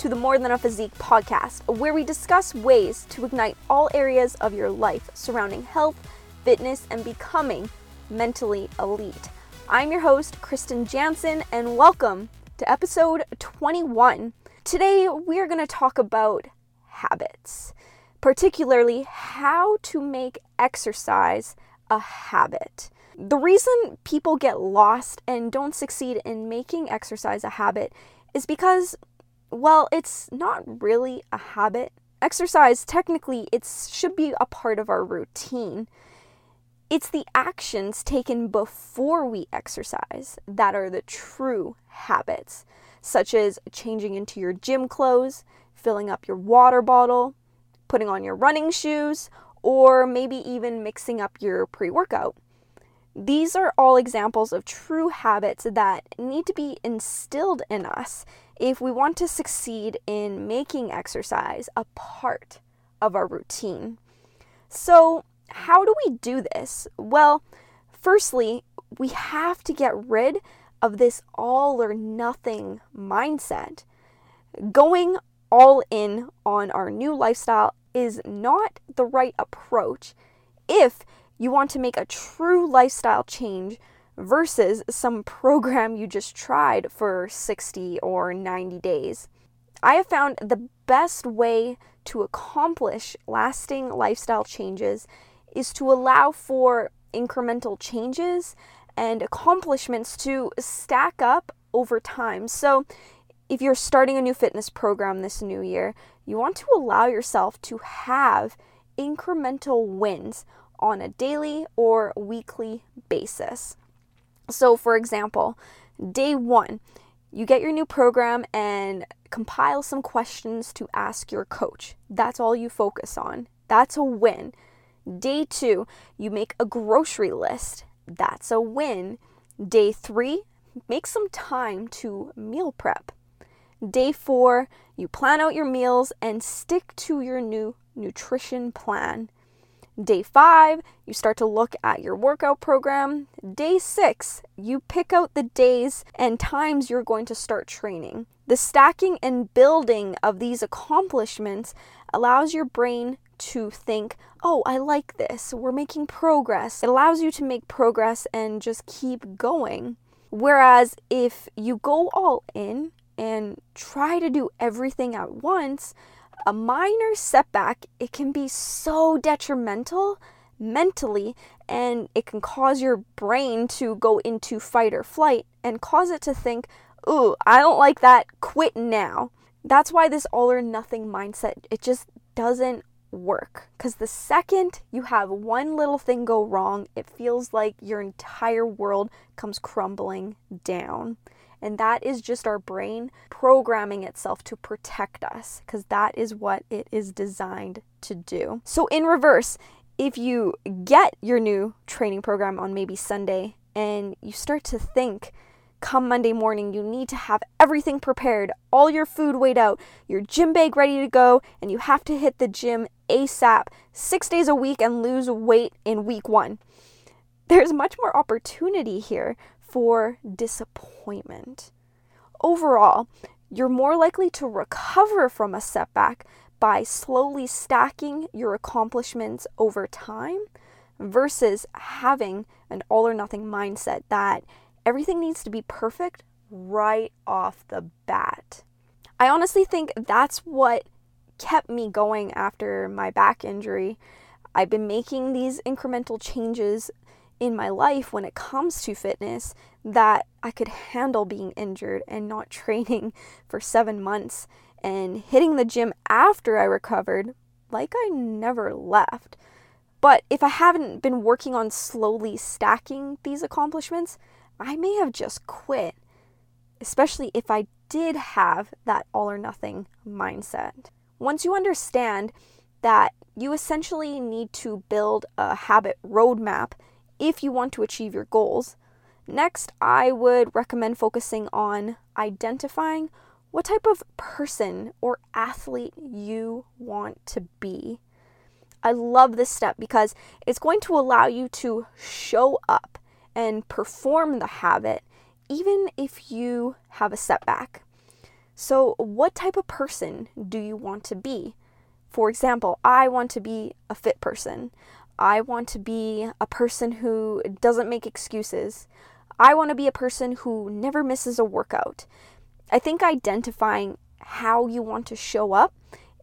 to the More Than a Physique podcast, where we discuss ways to ignite all areas of your life surrounding health, fitness, and becoming mentally elite. I'm your host, Krysten Janzen, and welcome to episode 21. Today, we are going to talk about habits, particularly how to make exercise a habit. The reason people get lost and don't succeed in making exercise a habit is because well, it's not really a habit. Exercise, technically, it should be a part of our routine. It's the actions taken before we exercise that are the true habits, such as changing into your gym clothes, filling up your water bottle, putting on your running shoes, or maybe even mixing up your pre workout. These are all examples of true habits that need to be instilled in us if we want to succeed in making exercise a part of our routine. So, how do we do this? Well, firstly, we have to get rid of this all or nothing mindset. Going all in on our new lifestyle is not the right approach if you want to make a true lifestyle change versus some program you just tried for 60 or 90 days. I have found the best way to accomplish lasting lifestyle changes is to allow for incremental changes and accomplishments to stack up over time. So, if you're starting a new fitness program this new year, you want to allow yourself to have incremental wins on a daily or weekly basis. So, for example, day one, you get your new program and compile some questions to ask your coach. That's all you focus on. That's a win. Day two, you make a grocery list. That's a win. Day three, make some time to meal prep. Day four, you plan out your meals and stick to your new nutrition plan. Day five, you start to look at your workout program. Day six, you pick out the days and times you're going to start training. The stacking and building of these accomplishments allows your brain to think, oh, I like this, we're making progress. It allows you to make progress and just keep going. Whereas if you go all in and try to do everything at once, a minor setback, it can be so detrimental mentally and it can cause your brain to go into fight or flight and cause it to think, ooh, I don't like that, quit now. That's why this all or nothing mindset, it just doesn't work. Because the second you have one little thing go wrong, it feels like your entire world comes crumbling down. And that is just our brain programming itself to protect us because that is what it is designed to do. So, in reverse, if you get your new training program on maybe Sunday and you start to think, come Monday morning, you need to have everything prepared, all your food weighed out, your gym bag ready to go, and you have to hit the gym ASAP, six days a week, and lose weight in week one. There's much more opportunity here for disappointment. Overall, you're more likely to recover from a setback by slowly stacking your accomplishments over time versus having an all or nothing mindset that everything needs to be perfect right off the bat. I honestly think that's what kept me going after my back injury. I've been making these incremental changes in my life when it comes to fitness that I could handle being injured and not training for seven months and hitting the gym after I recovered like I never left. But if I haven't been working on slowly stacking these accomplishments, I may have just quit, especially if I did have that all or nothing mindset. Once you understand that you essentially need to build a habit roadmap if you want to achieve your goals. Next, I would recommend focusing on identifying what type of person or athlete you want to be. I love this step because it's going to allow you to show up and perform the habit even if you have a setback. So, what type of person do you want to be? For example, I want to be a fit person. I want to be a person who doesn't make excuses. I want to be a person who never misses a workout. I think identifying how you want to show up,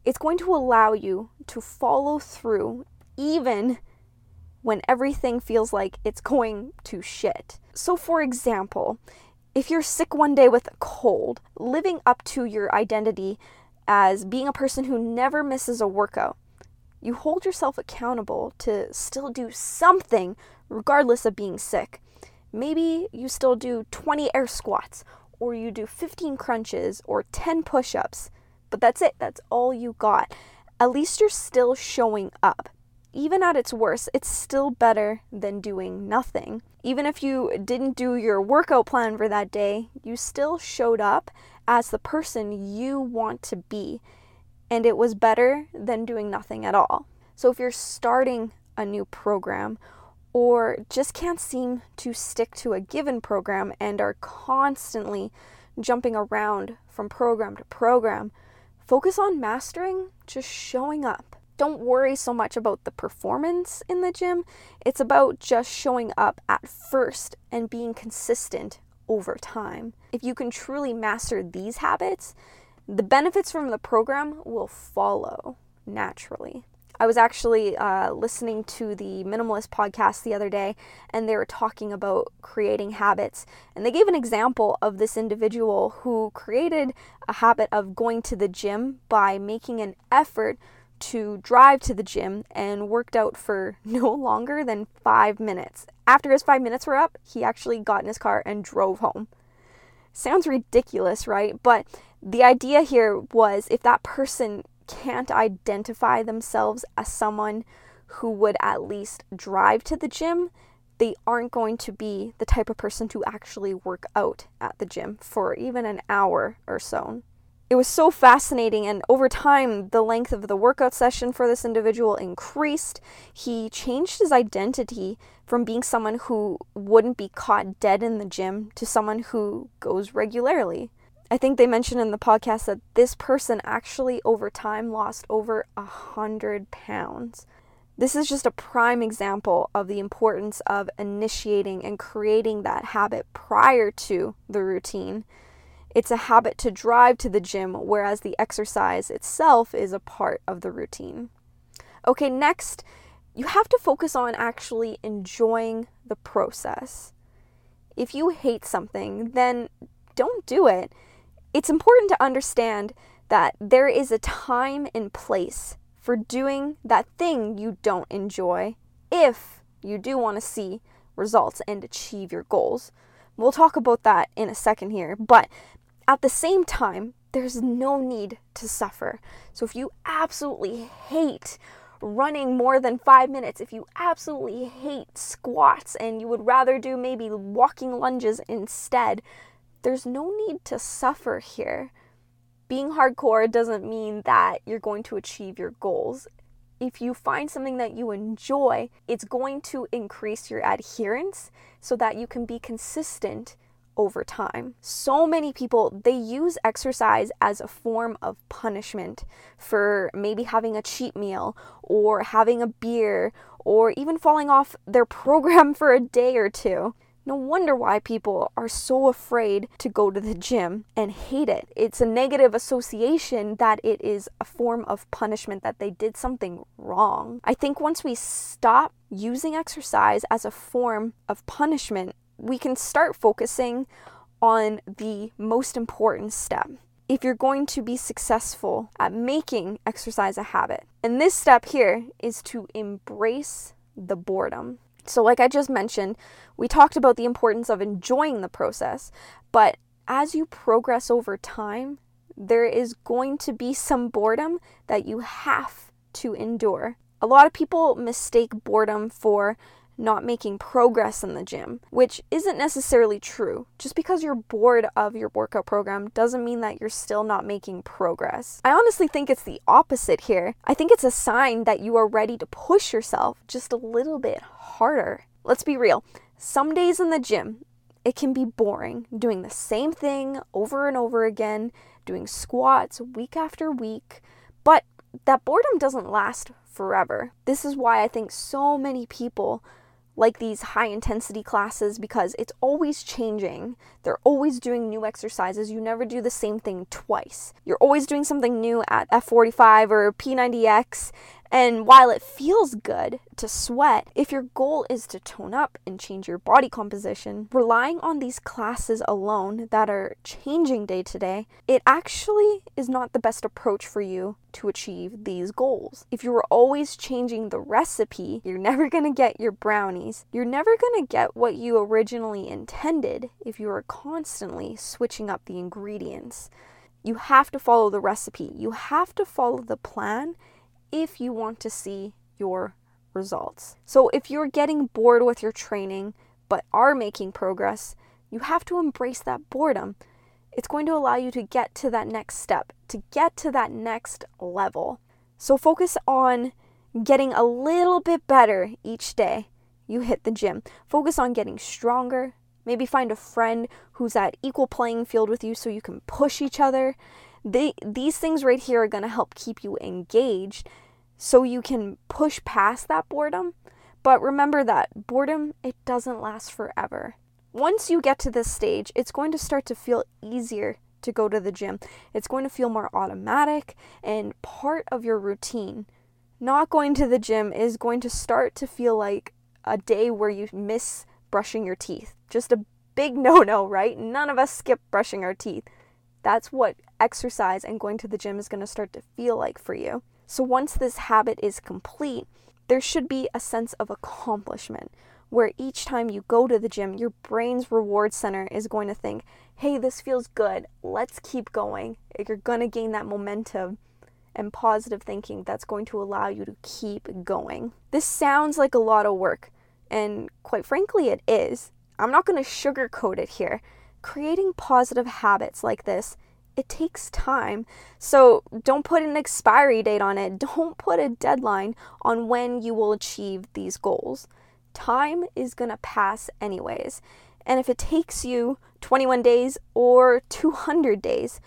it's going to allow you to follow through even when everything feels like it's going to shit. So, for example, if you're sick one day with a cold, living up to your identity as being a person who never misses a workout, you hold yourself accountable to still do something regardless of being sick. Maybe you still do 20 air squats, or you do 15 crunches, or 10 push ups, but that's it, that's all you got. At least you're still showing up even at its worst, it's still better than doing nothing. Even if you didn't do your workout plan for that day, you still showed up as the person you want to be. And it was better than doing nothing at all. So if you're starting a new program or just can't seem to stick to a given program and are constantly jumping around from program to program, focus on mastering just showing up don't worry so much about the performance in the gym. It's about just showing up at first and being consistent over time. If you can truly master these habits, the benefits from the program will follow naturally. I was actually uh, listening to the Minimalist podcast the other day, and they were talking about creating habits. And they gave an example of this individual who created a habit of going to the gym by making an effort to drive to the gym and worked out for no longer than five minutes. After his five minutes were up, he actually got in his car and drove home. Sounds ridiculous, right? But the idea here was if that person can't identify themselves as someone who would at least drive to the gym, they aren't going to be the type of person to actually work out at the gym for even an hour or so it was so fascinating and over time the length of the workout session for this individual increased. He changed his identity from being someone who wouldn't be caught dead in the gym to someone who goes regularly. I think they mentioned in the podcast that this person actually over time lost over a hundred pounds. This is just a prime example of the importance of initiating and creating that habit prior to the routine it's a habit to drive to the gym, whereas the exercise itself is a part of the routine. Okay, next, you have to focus on actually enjoying the process. If you hate something, then don't do it. It's important to understand that there is a time and place for doing that thing you don't enjoy if you do want to see results and achieve your goals. We'll talk about that in a second here, but at the same time, there's no need to suffer. So if you absolutely hate running more than five minutes, if you absolutely hate squats and you would rather do maybe walking lunges instead, there's no need to suffer here. Being hardcore doesn't mean that you're going to achieve your goals. If you find something that you enjoy, it's going to increase your adherence so that you can be consistent over time. So many people they use exercise as a form of punishment for maybe having a cheat meal or having a beer or even falling off their program for a day or two. No wonder why people are so afraid to go to the gym and hate it. It's a negative association that it is a form of punishment that they did something wrong. I think once we stop using exercise as a form of punishment, we can start focusing on the most important step if you're going to be successful at making exercise a habit. And this step here is to embrace the boredom. So, like I just mentioned, we talked about the importance of enjoying the process, but as you progress over time, there is going to be some boredom that you have to endure. A lot of people mistake boredom for not making progress in the gym, which isn't necessarily true. Just because you're bored of your workout program doesn't mean that you're still not making progress. I honestly think it's the opposite here. I think it's a sign that you are ready to push yourself just a little bit harder. Let's be real. Some days in the gym, it can be boring doing the same thing over and over again, doing squats week after week, but that boredom doesn't last forever. This is why I think so many people like these high intensity classes because it's always changing. They're always doing new exercises. You never do the same thing twice. You're always doing something new at F45 or P90X, and while it feels good to sweat, if your goal is to tone up and change your body composition, relying on these classes alone that are changing day to day, it actually is not the best approach for you to achieve these goals. If you are always changing the recipe, you're never to get your brownies. You're never to get what you originally intended if you are constantly switching up the ingredients. You have to follow the recipe. You have to follow the plan if you want to see your results. So if you're getting bored with your training but are making progress, you have to embrace that boredom. It's going to allow you to get to that next step, to get to that next level. So focus on getting a little bit better each day you hit the gym. Focus on getting stronger. Maybe find a friend who's at equal playing field with you so you can push each other they, these things right here are going to help keep you engaged so you can push past that boredom. But remember that boredom, it doesn't last forever. Once you get to this stage, it's going to start to feel easier to go to the gym. It's going to feel more automatic and part of your routine. Not going to the gym is going to start to feel like a day where you miss brushing your teeth. Just a big no no, right? None of us skip brushing our teeth. That's what exercise and going to the gym is going to start to feel like for you. So once this habit is complete, there should be a sense of accomplishment where each time you go to the gym, your brain's reward center is going to think, hey, this feels good. Let's keep going. You're going to gain that momentum and positive thinking that's going to allow you to keep going. This sounds like a lot of work, and quite frankly, it is. I'm not going to sugarcoat it here creating positive habits like this, it takes time. So don't put an expiry date on it. Don't put a deadline on when you will achieve these goals. Time is going to pass anyways. And if it takes you 21 days or 200 days,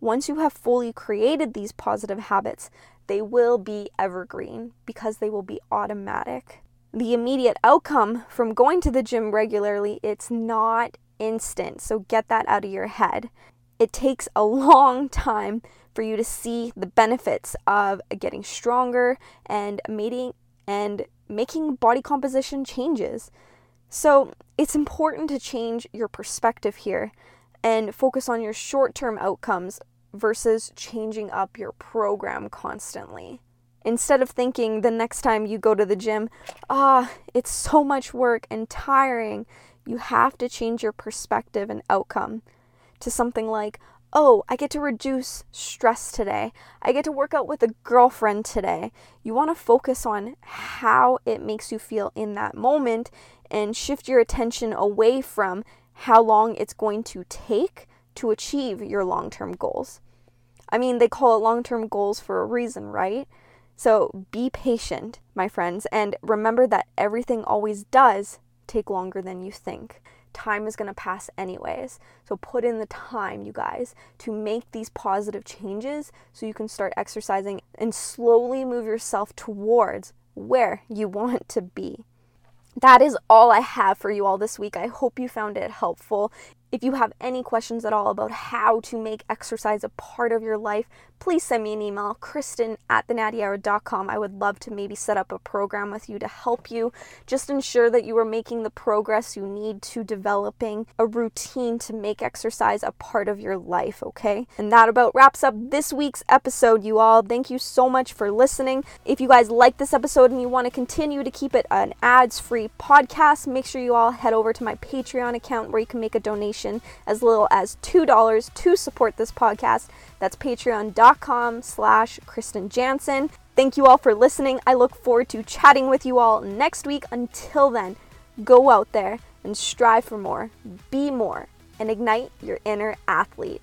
once you have fully created these positive habits, they will be evergreen because they will be automatic. The immediate outcome from going to the gym regularly, it's not instant. So get that out of your head. It takes a long time for you to see the benefits of getting stronger and mating and making body composition changes. So, it's important to change your perspective here and focus on your short-term outcomes versus changing up your program constantly. Instead of thinking the next time you go to the gym, ah, it's so much work and tiring, you have to change your perspective and outcome to something like, oh, I get to reduce stress today. I get to work out with a girlfriend today. You want to focus on how it makes you feel in that moment and shift your attention away from how long it's going to take to achieve your long term goals. I mean, they call it long term goals for a reason, right? So be patient, my friends, and remember that everything always does take longer than you think. Time is going to pass anyways. So put in the time, you guys, to make these positive changes so you can start exercising and slowly move yourself towards where you want to be. That is all I have for you all this week. I hope you found it helpful. If you have any questions at all about how to make exercise a part of your life, please send me an email, krysten at thenattyhour.com. I would love to maybe set up a program with you to help you. Just ensure that you are making the progress you need to developing a routine to make exercise a part of your life, okay? And that about wraps up this week's episode, you all. Thank you so much for listening. If you guys like this episode and you want to continue to keep it an ads free podcast, make sure you all head over to my Patreon account where you can make a donation donation as little as $2 to support this podcast. That's patreon.com slash Krysten Janzen. Thank you all for listening. I look forward to chatting with you all next week. Until then, go out there and strive for more, be more, and ignite your inner athlete.